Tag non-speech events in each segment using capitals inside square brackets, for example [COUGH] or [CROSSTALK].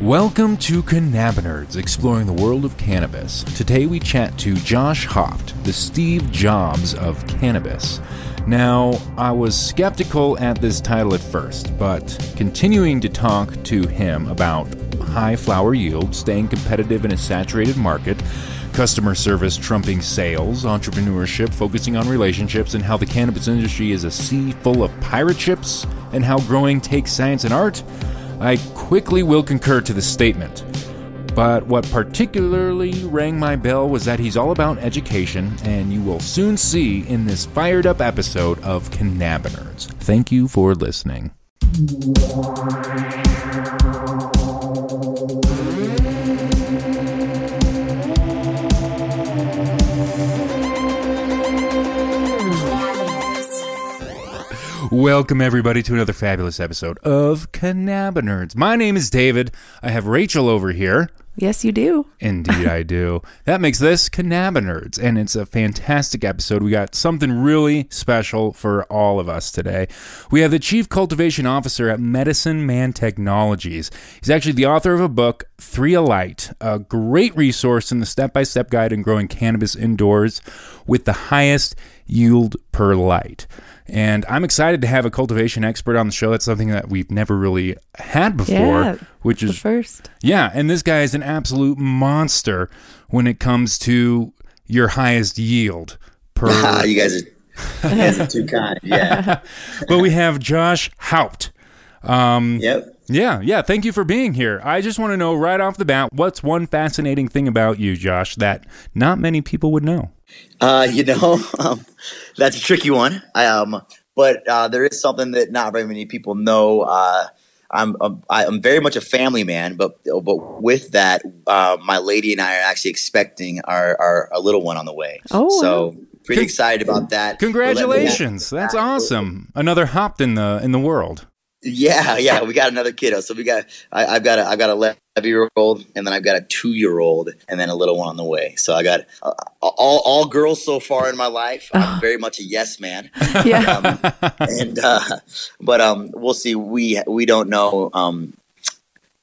Welcome to CannabiNerds, exploring the world of cannabis. Today we chat to Josh Haupt, the Steve Jobs of cannabis. Now, I was skeptical at this title at first, but continuing to talk to him about high flower yield, staying competitive in a saturated market, customer service trumping sales, entrepreneurship focusing on relationships, and how the cannabis industry is a sea full of pirate ships, and how growing takes science and art, I quickly will concur to the statement. But what particularly rang my bell was that he's all about education, and you will soon see in this fired up episode of CannabiNerds. Thank you for listening. Welcome, everybody, to another fabulous episode of CannabiNerds. My name is David. I have Rachel over here. Yes, you do. Indeed, I do. [LAUGHS] That makes this CannabiNerds, and it's a fantastic episode. We got something really special for all of us today. We have the Chief Cultivation Officer at Medicine Man Technologies. He's actually the author of a book, Three a Light, a great resource in the step by step guide in growing cannabis indoors with the highest yield per light. And I'm excited to have a cultivation expert on the show. That's something that we've never really had before, Yeah, which The is first. yeah, and this guy is an absolute monster when it comes to your highest yield per. [LAUGHS] You guys are, you guys are too kind. Yeah. [LAUGHS] but we have Josh Haupt. Um, yep. yeah, yeah. Thank you for being here. I just want to know right off the bat what's one fascinating thing about you, Josh, that not many people would know. Uh, you know, [LAUGHS] um, that's a tricky one. Um, but uh, there is something that not very many people know. Uh, I'm um, I- I'm very much a family man, but but with that, uh, my lady and I are actually expecting our, our a little one on the way. Oh, so pretty Con- excited about that. Congratulations! That's awesome. Another Haupt in the in the world. Yeah, yeah, we got another kiddo. So we got I, I've got a I've got a eleven year old, and then I've got a two year old, and then a little one on the way. So I got uh, all all girls so far in my life. I'm very much a yes man, [LAUGHS] Yeah. um, and uh, but um, we'll see. We we don't know um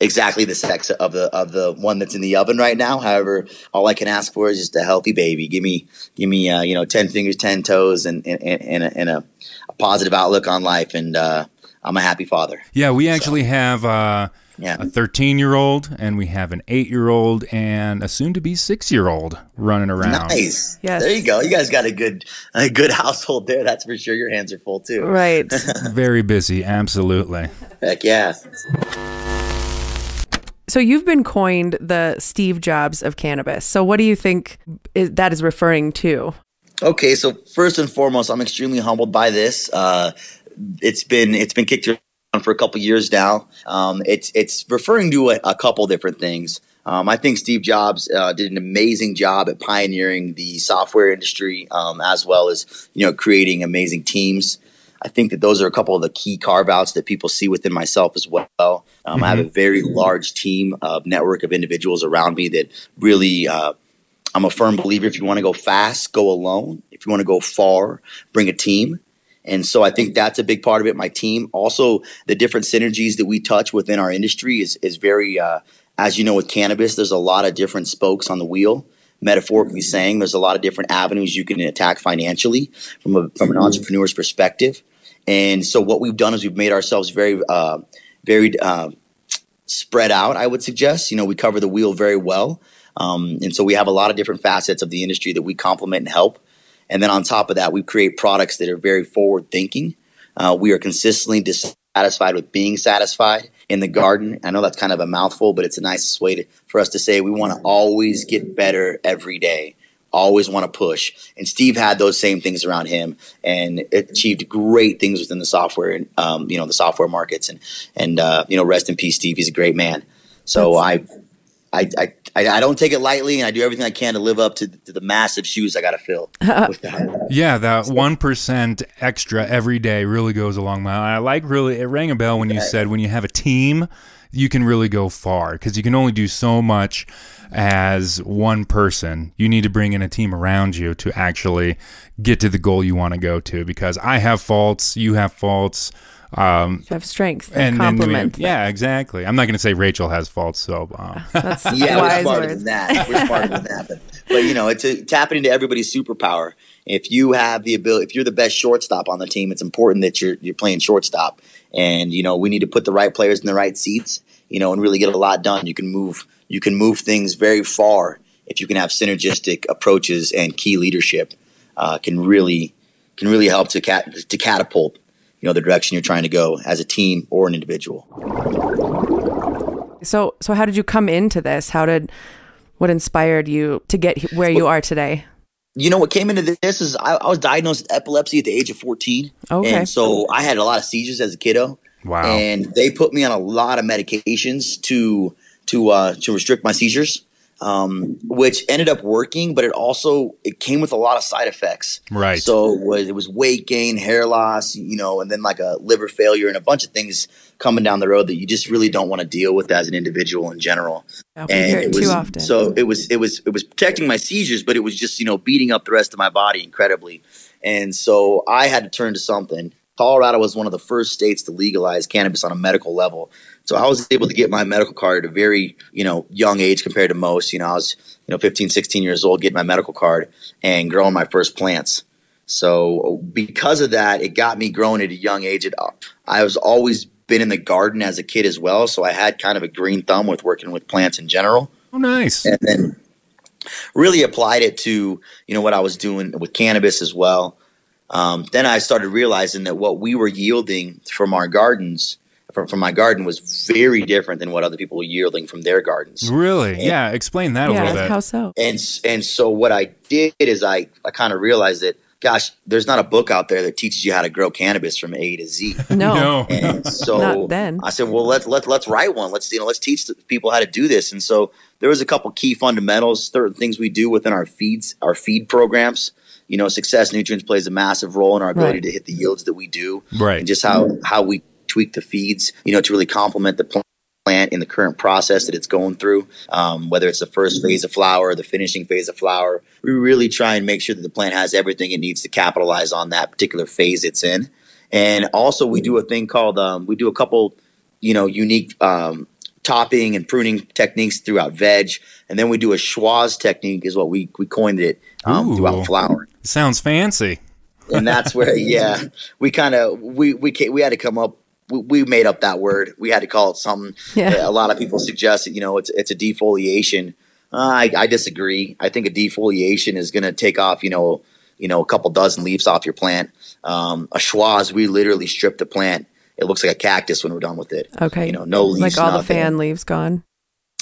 exactly the sex of the of the one that's in the oven right now. However, all I can ask for is just a healthy baby. Give me give me uh, you know ten fingers, ten toes, and and, and, a, and a, a positive outlook on life, and uh, I'm a happy father. Yeah, we actually have uh, Yeah. a 13 year old, and we have an 8 year old, and a soon to be 6 year old running around. Nice. Yes. There you go. You guys got a good a good household there. That's for sure. Your hands are full too. right. [LAUGHS] Very busy, absolutely. Heck yeah. So you've been coined the Steve Jobs of cannabis. So what do you think is, that is referring to? Okay, so first and foremost, I'm extremely humbled by this. Uh, it's been it's been kicked around for a couple years now. Um, it's it's referring to a, a couple different things. Um, I think Steve Jobs uh, did an amazing job at pioneering the software industry, um, as well as you know creating amazing teams. I think that those are a couple of the key carve outs that people see within myself as well. Um, I have a very large team of network of individuals around me that really. Uh, I'm a firm believer if you want to go fast, go alone. If you want to go far, bring a team. And so I think that's a big part of it. My team, also the different synergies that we touch within our industry is is very, uh, as you know, with cannabis, there's a lot of different spokes on the wheel. Metaphorically saying, there's a lot of different avenues you can attack financially from a from an entrepreneur's perspective. And so what we've done is we've made ourselves very, uh, very uh, spread out. I would suggest. You know, we cover the wheel very well. Um, and so we have a lot of different facets of the industry that we complement and help. And then on top of that, we create products that are very forward thinking. Uh, we are consistently dissatisfied with being satisfied in the garden. I know that's kind of a mouthful, but it's a nice way to, for us to say we want to always get better every day, always want to push. And Steve had those same things around him and achieved great things within the software and um, you know the software markets. And and uh, you know, rest in peace, Steve. He's a great man. So I I, I, I I don't take it lightly, and I do everything I can to live up to, to the massive shoes I got to fill. [LAUGHS] with that. Yeah, that one percent extra every day really goes a long mile. I like really it rang a bell when you said when you have a team, you can really go far because you can only do so much as one person. You need to bring in a team around you to actually get to the goal you want to go to. Because I have faults, you have faults. Um, You have strength. and then we- yeah, exactly. I'm not going to say Rachel has faults, so um, [LAUGHS] That's [LAUGHS] Yeah, we're smarter words. than that. We're smarter than that. But, but you know, it's a, tapping into everybody's superpower. If you have the ability, if you're the best shortstop on the team, it's important that you're you're playing shortstop. And you know, we need to put the right players in the right seats. You know, and really get a lot done. You can move you can move things very far if you can have synergistic approaches and key leadership. Uh, can really can really help to cat to catapult you know the direction you're trying to go as a team or an individual. So, so how did you come into this? How did what inspired you to get he- where you are today? you know what came into this is I, I was diagnosed with epilepsy at the age of 14 Okay. and so i had a lot of seizures as a kiddo wow. and they put me on a lot of medications to to uh, to restrict my seizures um, which ended up working but it also it came with a lot of side effects Right. so it was, it was weight gain hair loss you know and then like a liver failure and a bunch of things coming down the road that you just really don't want to deal with as an individual in general We hear it it too often. So it was it was it was protecting my seizures, but it was just you know beating up the rest of my body incredibly, and so I had to turn to something. Colorado was one of the first states to legalize cannabis on a medical level, so I was able to get my medical card at a very you know young age compared to most. You know, I was you know 15, 16 years old getting my medical card and growing my first plants. So because of that, it got me growing at a young age. It, I was always been in the garden as a kid as well, so I had kind of a green thumb with working with plants in general oh, nice. and then really applied it to you know what I was doing with cannabis as well. Um, then I started realizing that what we were yielding from our gardens, from, from my garden, was very different than what other people were yielding from their gardens. Really? Yeah. Explain that a little yeah, bit. how so? And and so what I did is I I kind of realized that gosh, there's not a book out there that teaches you how to grow cannabis from A to Z. [LAUGHS] No, no. And [LAUGHS] so Not then. I said, well, let's let let's write one. Let's you know let's teach the people how to do this. And so there was a couple key fundamentals, certain things we do within our feeds, our feed programs. You know, success nutrients plays a massive role in our ability Right. to hit the yields that we do, Right. and just how how we tweak the feeds. You know, to really complement the pl- plant in the current process that it's going through. Um, whether it's the first phase of flower, the finishing phase of flower, we really try and make sure that the plant has everything it needs to capitalize on that particular phase it's in. And also, we do a thing called um, we do a couple, you know, unique um, topping and pruning techniques throughout veg, and then we do a schwaz technique, is what we we coined it um, throughout flower. Sounds fancy. And that's where, yeah, we kind of we we we had to come up. We, we made up that word. We had to call it something. Yeah. A lot of people suggest that you know it's it's a defoliation. Uh, I, I disagree. I think a defoliation is going to take off you know you know a couple dozen leaves off your plant. Um, a schwaz, we literally strip the plant. It looks like a cactus when we're done with it. Okay. You know, no leaves, like all the fan leaves gone.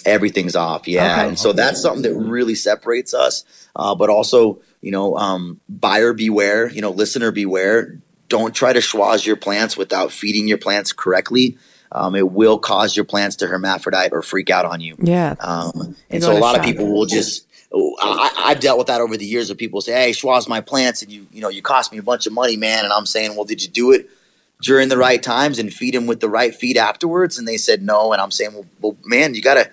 everything's off yeah Okay. and so that's something that really separates us uh, but also you know um, buyer beware you know listener beware don't try to schwaz your plants without feeding your plants correctly um, it will cause your plants to hermaphrodite or freak out on you Yeah. um, and so a lot of people will just I, I've dealt with that over the years of people say, "Hey, schwaz my plants," and you you know you cost me a bunch of money, man. And I'm saying, "Well, did you do it during the right times and feed them with the right feed afterwards?" And they said no, and I'm saying, "Well, well man, you gotta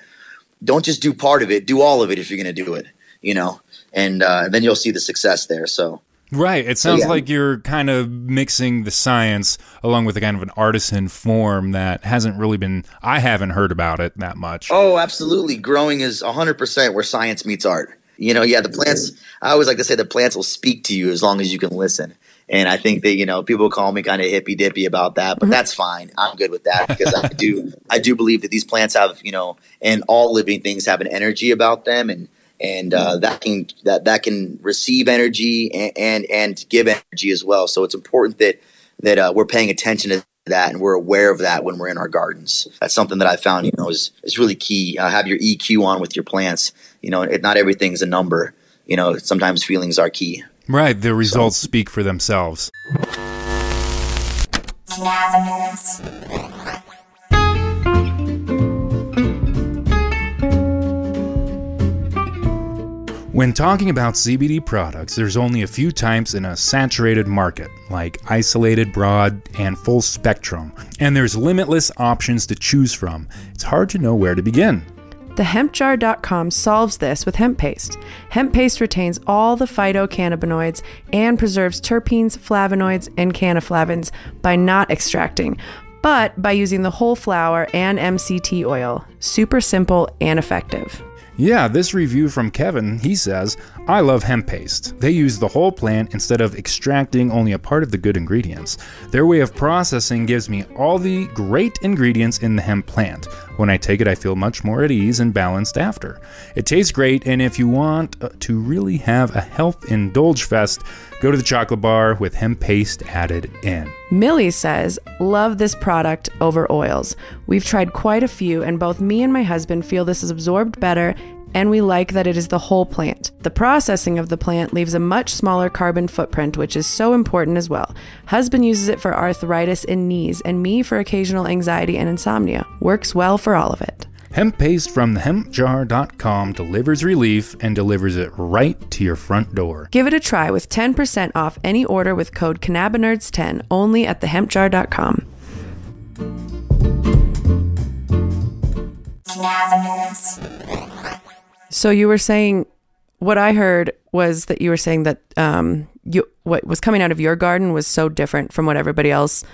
don't just do part of it, do all of it if you're gonna do it, you know." And uh, then you'll see the success there. So Right. It sounds yeah. like you're kind of mixing the science along with a kind of an artisan form that hasn't really been, I haven't heard about it that much. Oh, absolutely. Growing is 100% where science meets art. You know, yeah, the plants, I always like to say the plants will speak to you as long as you can listen. And I think that, you know, people call me kind of hippy dippy about that, but mm-hmm. that's fine. I'm good with that because I do, I do believe that these plants have, you know, and all living things have an energy about them and, and uh, that can that that can receive energy and, and and give energy as well. So it's important that that uh, we're paying attention to that and we're aware of that when we're in our gardens. That's something that I found, you know, is is really key. Uh, have your EQ on with your plants. You know, it, not everything's a number. You know, sometimes feelings are key. Right. The results speak for themselves. When talking about CBD products, there's only a few types in a saturated market, like isolated, broad, and full spectrum, and there's limitless options to choose from. It's hard to know where to begin. TheHempJar.com solves this with hemp paste. Hemp paste retains all the phytocannabinoids and preserves terpenes, flavonoids, and cannflavins by not extracting, but by using the whole flower and MCT oil. Super simple and effective. Yeah, this review from Kevin, he says, I love hemp paste. They use the whole plant instead of extracting only a part of the good ingredients. Their way of processing gives me all the great ingredients in the hemp plant. When I take it, I feel much more at ease and balanced after. It tastes great, and if you want uh, to really have a health indulge fest, go to the chocolate bar with hemp paste added in. Millie says, Love this product over oils. We've tried quite a few, and both me and my husband feel this is absorbed better and we like that it is the whole plant. The processing of the plant leaves a much smaller carbon footprint, which is so important as well. Husband uses it for arthritis in knees, and me for occasional anxiety and insomnia. Works well for all of it. Hemp paste from thehempjar.com delivers relief and delivers it right to your front door. Give it a try with 10% off any order with code Cannabinerds10 only at thehempjar.com. So you were saying what I heard was that you were saying that um, you what was coming out of your garden was so different from what everybody else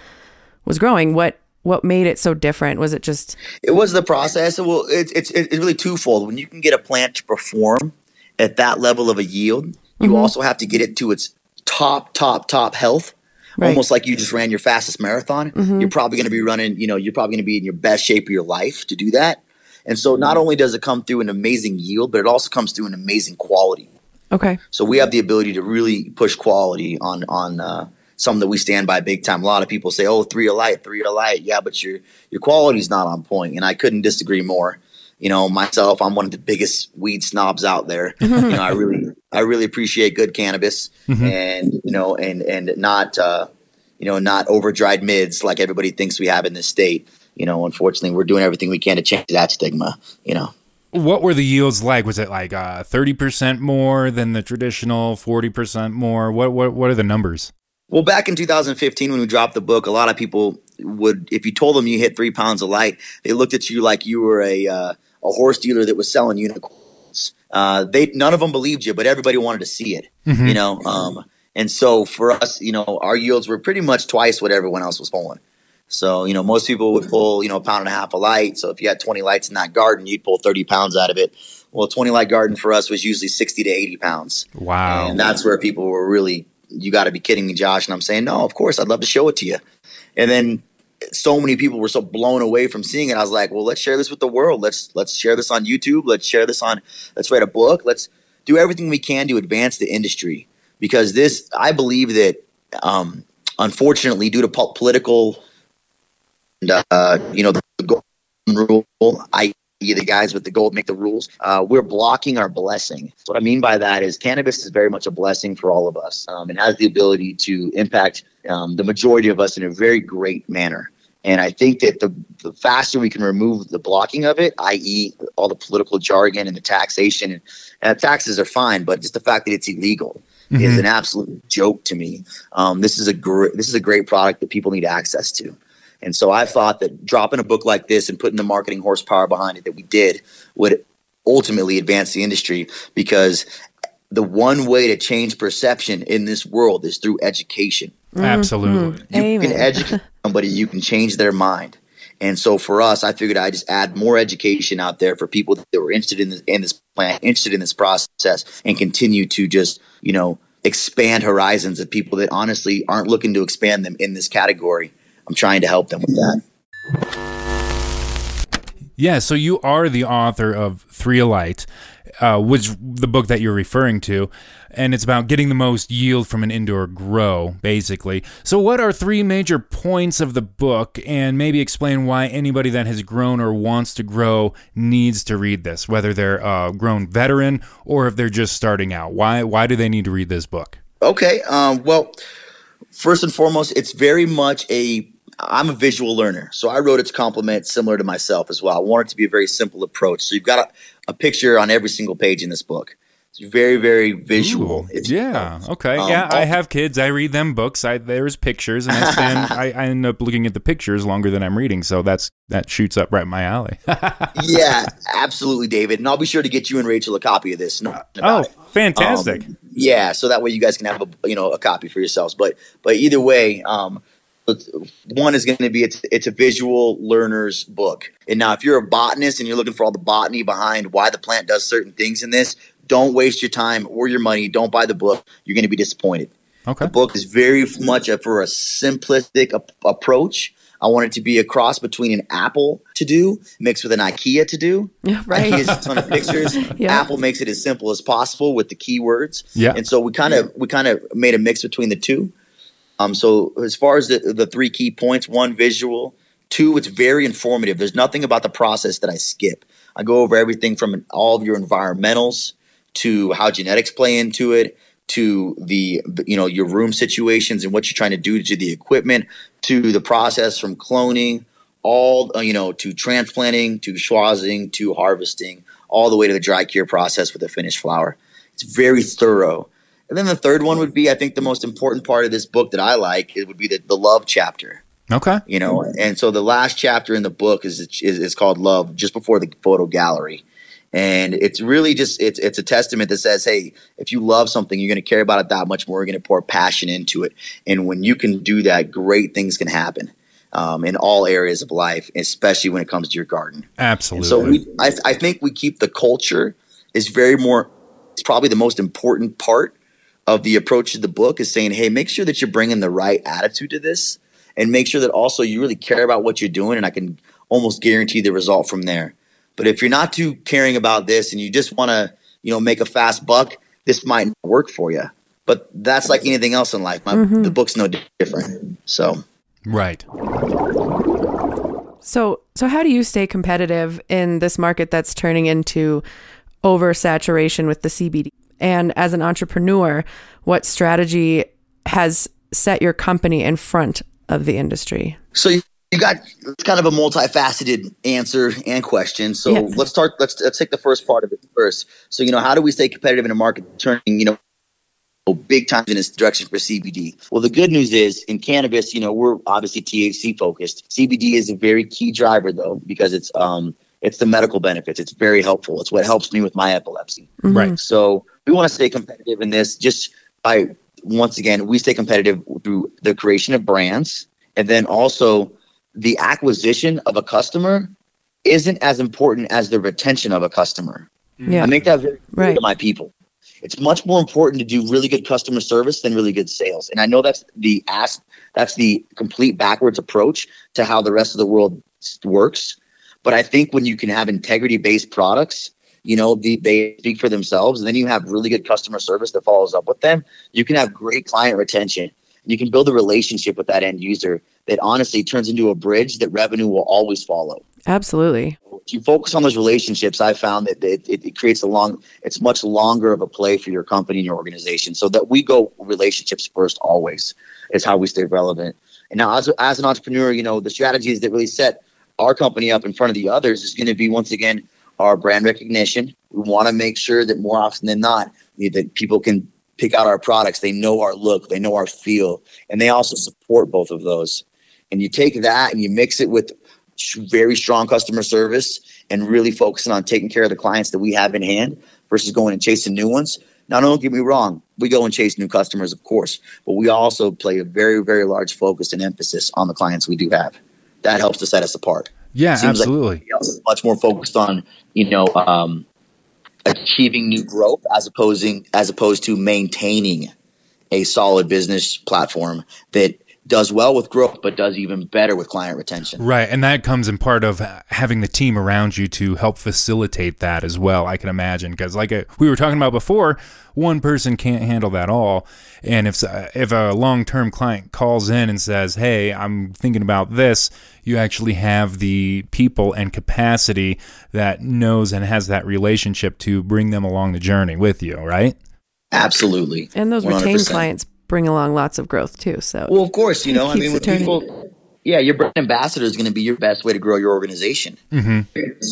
was growing. What what made it so different? Was it just It was the process. Well, it's it's it's really twofold. When you can get a plant to perform at that level of a yield, you also have to get it to its top, top, top health. Right. Almost like you just ran your fastest marathon. You're probably going to be running. You know, you're probably going to be in your best shape of your life to do that. And so, not only does it come through an amazing yield, but it also comes through an amazing quality. okay? So we have the ability to really push quality on on uh, something that we stand by big time. A lot of people say, "Oh, three a light, three a light." Yeah, but your your quality's not on point, and I couldn't disagree more. You know, myself, I'm one of the biggest weed snobs out there. [LAUGHS] you know, I really I really appreciate good cannabis, and you know, and and not uh, you know not over dried mids like everybody thinks we have in this state. You know, unfortunately, we're doing everything we can to change that stigma. You know. What were the yields like? Was it like uh, 30% more than the traditional, 40% more? What, what, what are the numbers? Well, back in 2015, when we dropped the book, a lot of people would, if you told them you hit three pounds of light, they looked at you like you were a uh, a horse dealer that was selling unicorns. Uh, they none of them believed you, but everybody wanted to see it. You know, um, and so for us, you know, our yields were pretty much twice what everyone else was pulling. So, you know, most people would pull, you know, a pound and a half of light. So if you had 20 lights in that garden, you'd pull 30 pounds out of it. Well, a 20 light garden for us was usually 60 to 80 pounds. Wow. And that's where people were really, you got to be kidding me, Josh. And I'm saying, no, of course, I'd love to show it to you. And then so many people were so blown away from seeing it. I was like, well, let's share this with the world. Let's let's share this on YouTube. Let's share this on. Let's write a book. Let's do everything we can to advance the industry because this, I believe that, um, unfortunately, due to po- political, and, uh, you know, the golden rule, I the guys with the gold make the rules. Uh, we're blocking our blessing. What I mean by that is cannabis is very much a blessing for all of us. Um, it has the ability to impact um, the majority of us in a very great manner. And I think that the, the faster we can remove the blocking of it, i.e., all the political jargon and the taxation, and, and taxes are fine, but just the fact that it's illegal is an absolute joke to me. Um, this is a great this is a great product that people need access to. And so I thought that dropping a book like this and putting the marketing horsepower behind it that we did would ultimately advance the industry because the one way to change perception in this world is through education. Mm-hmm. Absolutely. Mm-hmm. You can educate [LAUGHS] somebody, you can change their mind. And so for us, I figured I'd just add more education out there for people that were interested in this, in this plan, interested in this process, and continue to just, you know, expand horizons of people that honestly aren't looking to expand them in this category. I'm trying to help them with that. Yeah, so you are the author of Three a Light, uh, which the book that you're referring to, and it's about getting the most yield from an indoor grow, basically. So, what are three major points of the book, and maybe explain why anybody that has grown or wants to grow needs to read this, whether they're a grown veteran or if they're just starting out? Why why do they need to read this book? Okay. Um, well, first and foremost, it's very much a. I'm a visual learner, so I wrote its complement similar to myself as well. I want it to be a very simple approach. So you've got a, a picture on every single page in this book. It's very, very visual. Ooh, yeah. Okay. Um, yeah. I have kids. I read them books. I there's pictures, and I spend. [LAUGHS] I, I end up looking at the pictures longer than I'm reading. So that's that shoots up right in my alley. [LAUGHS] yeah, absolutely, David. And I'll be sure to get you and Rachel a copy of this. No oh, it. fantastic. Um, yeah, so that way you guys can have a you know a copy for yourselves. But but either way, um, one is going to be it's it's a visual learner's book. And now if you're a botanist and you're looking for all the botany behind why the plant does certain things in this, don't waste your time or your money. Don't buy the book. You're going to be disappointed. okay. The book is very much a, for a simplistic ap- approach. I want it to be a cross between an Apple to do mixed with an IKEA to do. [LAUGHS] Yeah, right. IKEA's a ton of pictures. [LAUGHS] Yeah. Apple makes it as simple as possible with the keywords. Yeah. And so we kind of we kind of made a mix between the two. Um, so as far as the the three key points, one visual, two it's very informative. There's nothing about the process that I skip. I go over everything from all of your environmentals to how genetics play into it to the you know your room situations and what you're trying to do to the equipment to the process from cloning all uh, you know to transplanting to schwazzing to harvesting all the way to the dry cure process with the finished flower it's very thorough and then the third one would be i think the most important part of this book that i like it would be the, the love chapter Okay. you know and so the last chapter in the book is is, is called love just before the photo gallery and it's really just it's it's a testament that says hey if you love something you're going to care about it that much more you're going to pour passion into it and when you can do that great things can happen um, in all areas of life especially when it comes to your garden and Absolutely. so we, I, I think we keep the culture is very more. It's probably the most important part of the approach to the book is saying, hey, make sure that you're bringing the right attitude to this, and make sure that also you really care about what you're doing, and I can almost guarantee the result from there. But if you're not too caring about this, and you just want to, you know, make a fast buck, this might not work for you. But that's like anything else in life. My, mm-hmm. The book's no different. So. right. So, so how do you stay competitive in this market that's turning into oversaturation with the CBD? And as an entrepreneur, what strategy has set your company in front of the industry? So you, got it's kind of a multifaceted answer and question. So Yeah. let's start. Let's let's take the first part of it first. So you know, how do we stay competitive in a market turning you know big time in this direction for CBD? Well, the good news is in cannabis, you know, we're obviously THC focused. CBD is a very key driver though because it's um it's the medical benefits. It's very helpful. It's what helps me with my epilepsy. Mm-hmm. Right. So we want to stay competitive in this just by once again, we stay competitive through the creation of brands and then also the acquisition of a customer isn't as important as the retention of a customer. Mm-hmm. Yeah. I make that very clear Right. to my people. It's much more important to do really good customer service than really good sales. And I know that's the ask that's the complete backwards approach to how the rest of the world works. But I think when you can have integrity based products, you know, the, they speak for themselves, and then you have really good customer service that follows up with them, you can have great client retention. You can build a relationship with that end user that honestly turns into a bridge that revenue will always follow Absolutely. if you focus on those relationships, I found that it, it, it creates a long, it's much longer of a play for your company and your organization. So that we go relationships first always is how we stay relevant. And now as, as an entrepreneur, you know, the strategies that really set our company up in front of the others is going to be once again, our brand recognition. We want to make sure that more often than not, that people can pick out our products. They know our look, they know our feel, and they also support both of those. And you take that and you mix it with very strong customer service and really focusing on taking care of the clients that we have in hand versus going and chasing new ones. Now, don't get me wrong, we go and chase new customers, of course, but we also play a very, very large focus and emphasis on the clients we do have. That helps to set us apart. Yeah, Seems absolutely. everybody else is much more focused on, you know, um, achieving new growth as opposing as opposed to maintaining a solid business platform that does well with growth, but does even better with client retention. Right, and that comes in part of having the team around you to help facilitate that as well. I can imagine because, like uh we were talking about before, one person can't handle that all. And if if a long term client calls in and says, "Hey, I'm thinking about this," you actually have the people and capacity that knows and has that relationship to bring them along the journey with you. Right? Absolutely. And those retained 100%. clients bring along lots of growth too. So Well, of course, you [LAUGHS] know, I mean, it when turning. people, yeah, your brand ambassador is going to be your best way to grow your organization. Mm-hmm.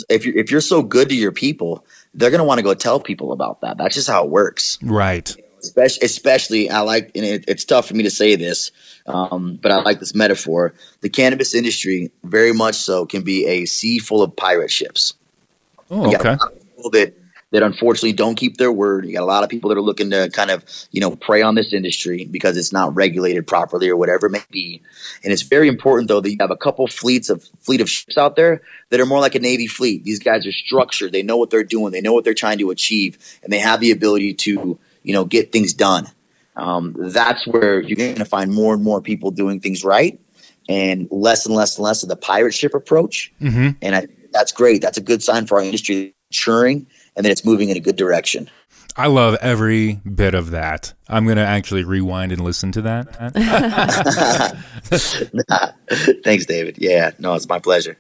If you're if you're so good to your people, they're going to want to go tell people about that. That's just how it works. Right. Especially, especially I like, and it, it's tough for me to say this, um, but I like this metaphor. The cannabis industry, very much so, can be a sea full of pirate ships. Oh, okay. that that unfortunately don't keep their word. You got a lot of people that are looking to kind of, you know, prey on this industry because it's not regulated properly or whatever it may be. And it's very important though that you have a couple fleets of fleet of ships out there that are more like a Navy fleet. These guys are structured. They know what they're doing. They know what they're trying to achieve and they have the ability to, you know, get things done. Um, that's where you're going to find more and more people doing things right and less and less and less of the pirate ship approach. Mm-hmm. And I, that's great. That's a good sign for our industry maturing and then it's moving in a good direction. I love every bit of that. I'm going to actually rewind and listen to that. [LAUGHS] [LAUGHS] Thanks, David. Yeah, no, it's my pleasure.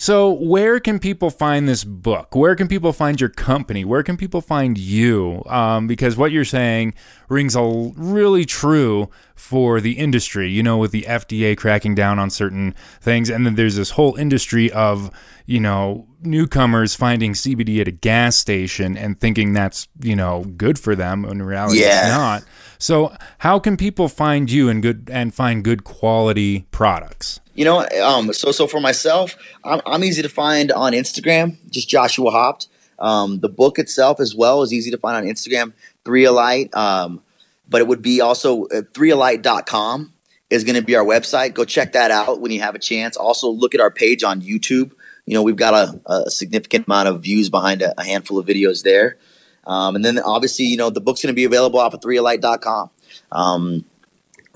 So, where can people find this book? Where can people find your company? Where can people find you? Um, because what you're saying rings a really true for the industry. You know, with the FDA cracking down on certain things, and then there's this whole industry of you know newcomers finding CBD at a gas station and thinking that's you know good for them. When in reality, Yeah. it's not. So, how can people find you and good and find good quality products? You know, um, so so for myself, I'm, I'm easy to find on Instagram, just Joshua Haupt. Um, the book itself, as well, is easy to find on Instagram, Three a Light. Um, but it would be also uh, threealight.com is going to be our website. Go check that out when you have a chance. Also, look at our page on YouTube. You know, we've got a, a significant amount of views behind a, a handful of videos there. Um, and then obviously, you know, the book's going to be available off of threealight.com. Um,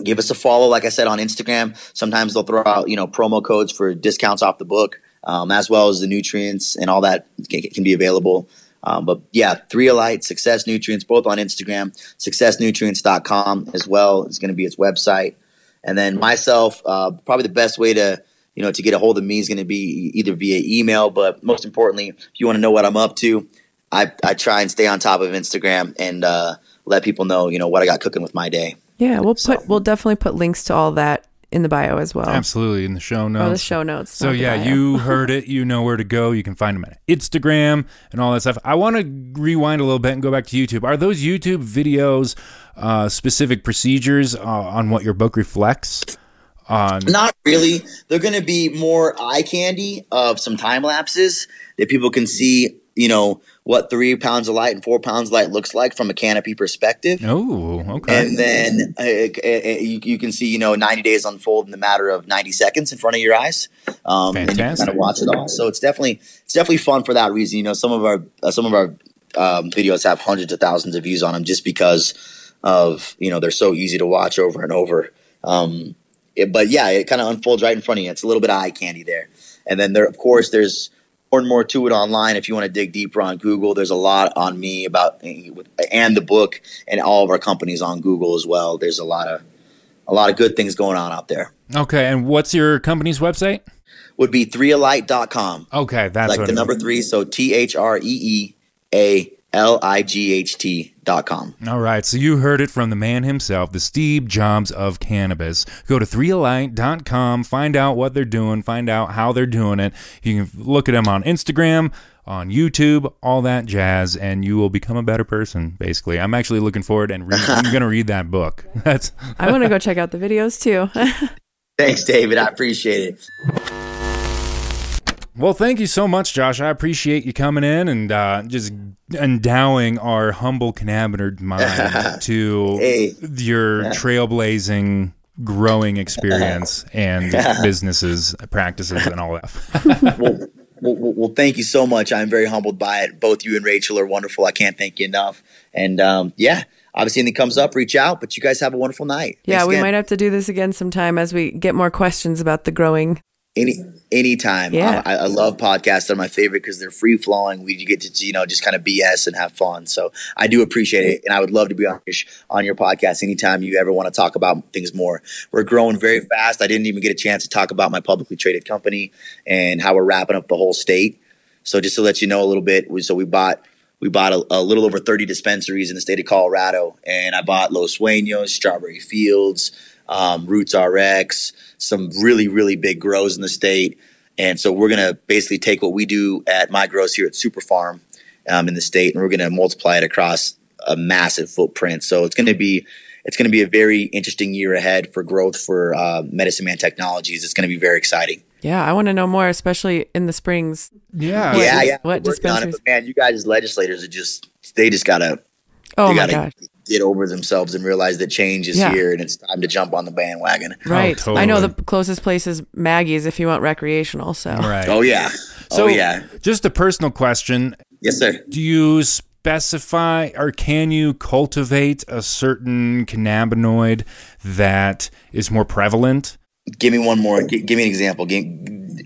give us a follow, like I said, on Instagram. Sometimes they'll throw out, you know, promo codes for discounts off the book, um, as well as the nutrients and all that can, can be available. Um, but yeah, Three a Light, Success Nutrients, both on Instagram, successnutrients.com as well is going to be its website. And then myself, uh, probably the best way to, you know, to get a hold of me is going to be either via email, but most importantly, if you want to know what I'm up to, I, I try and stay on top of Instagram and uh, let people know, you know, what I got cooking with my day. Yeah, we'll So- put we'll definitely put links to all that in the bio as well. Absolutely in the show notes. Oh, the show notes. So yeah, you heard it. You know where to go. You can find them at Instagram and all that stuff. I want to rewind a little bit and go back to YouTube. Are those YouTube videos uh, specific procedures uh, on what your book reflects? On Not really. They're going to be more eye candy of some time lapses that people can see, you know, what three pounds of light and four pounds of light looks like from a canopy perspective. oh, okay. And then uh, uh, uh, you, you can see, you know, 90 days unfold in the matter of 90 seconds in front of your eyes. Um, and you can kind of watch it all. So it's definitely it's definitely fun for that reason. You know, some of our uh, some of our um, videos have hundreds of thousands of views on them just because of you know they're so easy to watch over and over. Um, it- but yeah, it kind of unfolds right in front of you. It's a little bit of eye candy there. And then there, of course, there's and more to it online. If you want to dig deeper on Google, there's a lot on me about and the book and all of our companies on Google as well. There's a lot of a lot of good things going on out there. okay, and what's your company's website? Would be threealight.com. Okay, that's like the number three, so T H R E E A L I G H T dot com. All right, so you heard it from the man himself, the Steve Jobs of cannabis. Go to 3alight.com, find out what they're doing, find out how they're doing it. You can look at them on Instagram, on YouTube, all that jazz, and you will become a better person, basically. I'm actually looking forward and read, I'm going to read that book. [LAUGHS] That's I want to go check out the videos too. [LAUGHS] Thanks, David. I appreciate it. Well, thank you so much, Josh. I appreciate you coming in and uh, just endowing our humble cannabinerd [LAUGHS] mind to Hey. your trailblazing growing experience [LAUGHS] and businesses, practices, and all that. [LAUGHS] well, well, well, well, thank you so much. I'm very humbled by it. Both you and Rachel are wonderful. I can't thank you enough. And um, yeah, obviously, anything comes up, reach out. But you guys have a wonderful night. yeah, Thanks we again. might have to do this again sometime as we get more questions about the growing. Any anytime. Yeah. I, I love podcasts. They're my favorite because they're free flowing. We get to you know just kind of BS and have fun. So I do appreciate it, and I would love to be on your, on your podcast anytime you ever want to talk about things more. We're growing very fast. I didn't even get a chance to talk about my publicly traded company and how we're wrapping up the whole state. So just to let you know a little bit, we, so we bought we bought a, a little over 30 dispensaries in the state of Colorado, and I bought Los Sueños, Strawberry Fields, um, Roots RX, some really really big grows in the state, And so we're going to basically take what we do at My Grows here at Super Farm um, in the state, and we're going to multiply it across a massive footprint. So it's going to be it's going to be a very interesting year ahead for growth for uh, Medicine Man Technologies. It's going to be very exciting. Yeah, I want to know more, especially in the springs. Yeah. yeah, yeah. what We're on it, but man, you guys as legislators are just they just gotta Oh my gotta gosh. Get over themselves and realize that change is Yeah. here and it's time to jump on the bandwagon. Right. I know oh, the closest place is Maggie's if you want recreational. So Right. Oh yeah. So, oh yeah. just a personal question. Yes, sir. Do you specify or can you cultivate a certain cannabinoid that is more prevalent? Give me one more. G- give me an example. Give,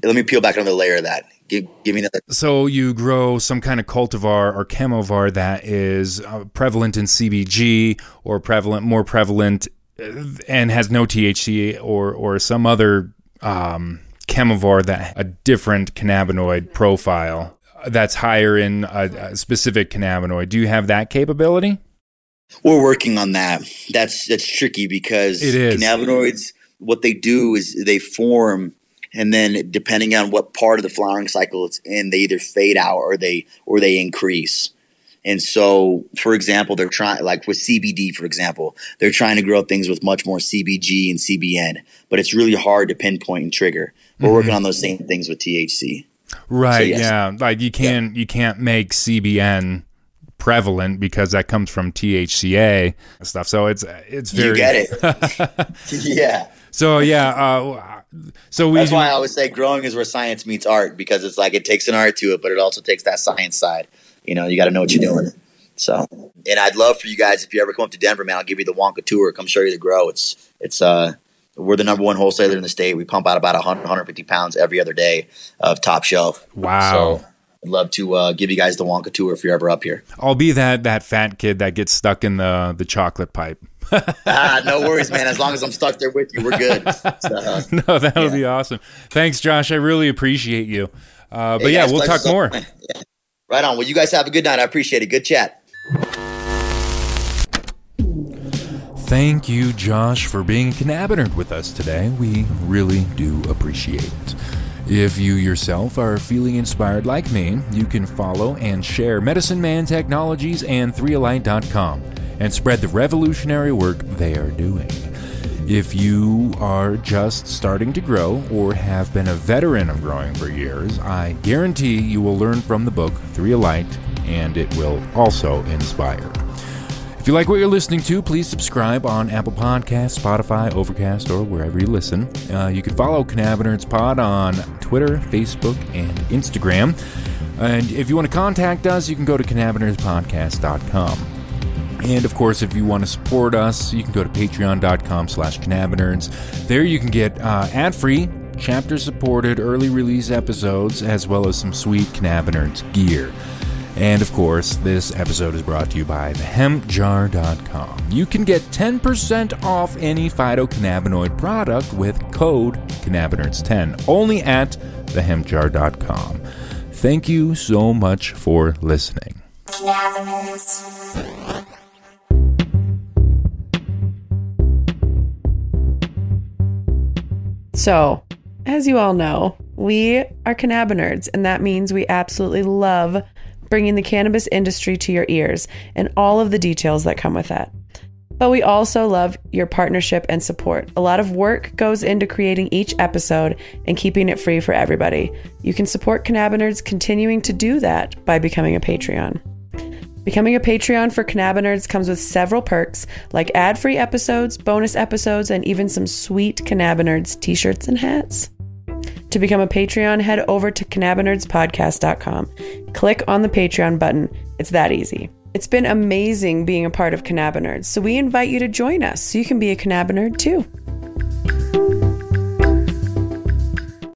let me peel back another layer of that. Give, give me another. So you grow some kind of cultivar or chemovar that is uh, prevalent in CBG or prevalent, more prevalent, uh, and has no THC or or some other um, chemovar that a different cannabinoid profile that's higher in a, a specific cannabinoid. Do you have that capability? We're working on that. That's that's tricky because It is. cannabinoids. What they do is they form, and then depending on what part of the flowering cycle it's in, they either fade out or they or they increase. And so, for example, they're trying, like with CBD, for example, they're trying to grow things with much more CBG and CBN, but it's really hard to pinpoint and trigger. We're working on those same things with THC. Right. yes. Yeah. Like you can't you can't make CBN prevalent because that comes from THCA stuff. So it's it's very You get it? [LAUGHS] [LAUGHS] yeah. So yeah. Uh, so we That's why I always say growing is where science meets art because it's like it takes an art to it, but it also takes that science side. You know, you got to know what you're doing. So, and I'd love for you guys if you ever come up to Denver, man, I'll give you the Wonka tour. Come show you the grow. It's it's uh we're the number one wholesaler in the state. We pump out about 100, 150 pounds every other day of top shelf. Wow. So I'd love to uh, give you guys the Wonka tour if you're ever up here. I'll be that that fat kid that gets stuck in the the chocolate pipe. [LAUGHS] ah, no worries, man. As long as I'm stuck there with you, we're good. So, [LAUGHS] no, that would be awesome. Thanks, Josh. I really appreciate you. Uh, but hey, yeah, guys, we'll pleasure's talk more. [LAUGHS] Yeah. Right on. Well, you guys have a good night. I appreciate it. Good chat. Thank you, Josh, for being a cannabinerd with us today. We really do appreciate it. If you yourself are feeling inspired like me, you can follow and share Medicine Man Technologies and 3alight.com and spread the revolutionary work they are doing. If you are just starting to grow or have been a veteran of growing for years, I guarantee you will learn from the book 3 a Light and it will also inspire. If you like what you're listening to, please subscribe on Apple Podcasts, Spotify, Overcast, or wherever you listen. Uh, you can follow CannabiNerds Pod on Twitter, Facebook, and Instagram. And if you want to contact us, you can go to cannabinerdspodcast.com. And of course, if you want to support us, you can go to patreon.com slash cannabinerds. There you can get uh, ad-free, chapter-supported, early release episodes, as well as some sweet cannabinerds gear. And of course, this episode is brought to you by thehempjar.com. You can get 10% off any phytocannabinoid product with code cannabinerds10 only at thehempjar.com. Thank you so much for listening. So, as you all know, we are cannabinerds, and that means we absolutely love bringing the cannabis industry to your ears and all of the details that come with that. But we also love your partnership and support. A lot of work goes into creating each episode and keeping it free for everybody. You can support cannabinerds continuing to do that by becoming a Patreon. Becoming a Patreon for CannabiNerds comes with several perks like ad free episodes, bonus episodes, and even some sweet CannabiNerds t shirts and hats. To become a Patreon, head over to cannabinerdspodcast.com. Click on the Patreon button. It's that easy. It's been amazing being a part of CannabiNerds, so we invite you to join us so you can be a cannabinerd too.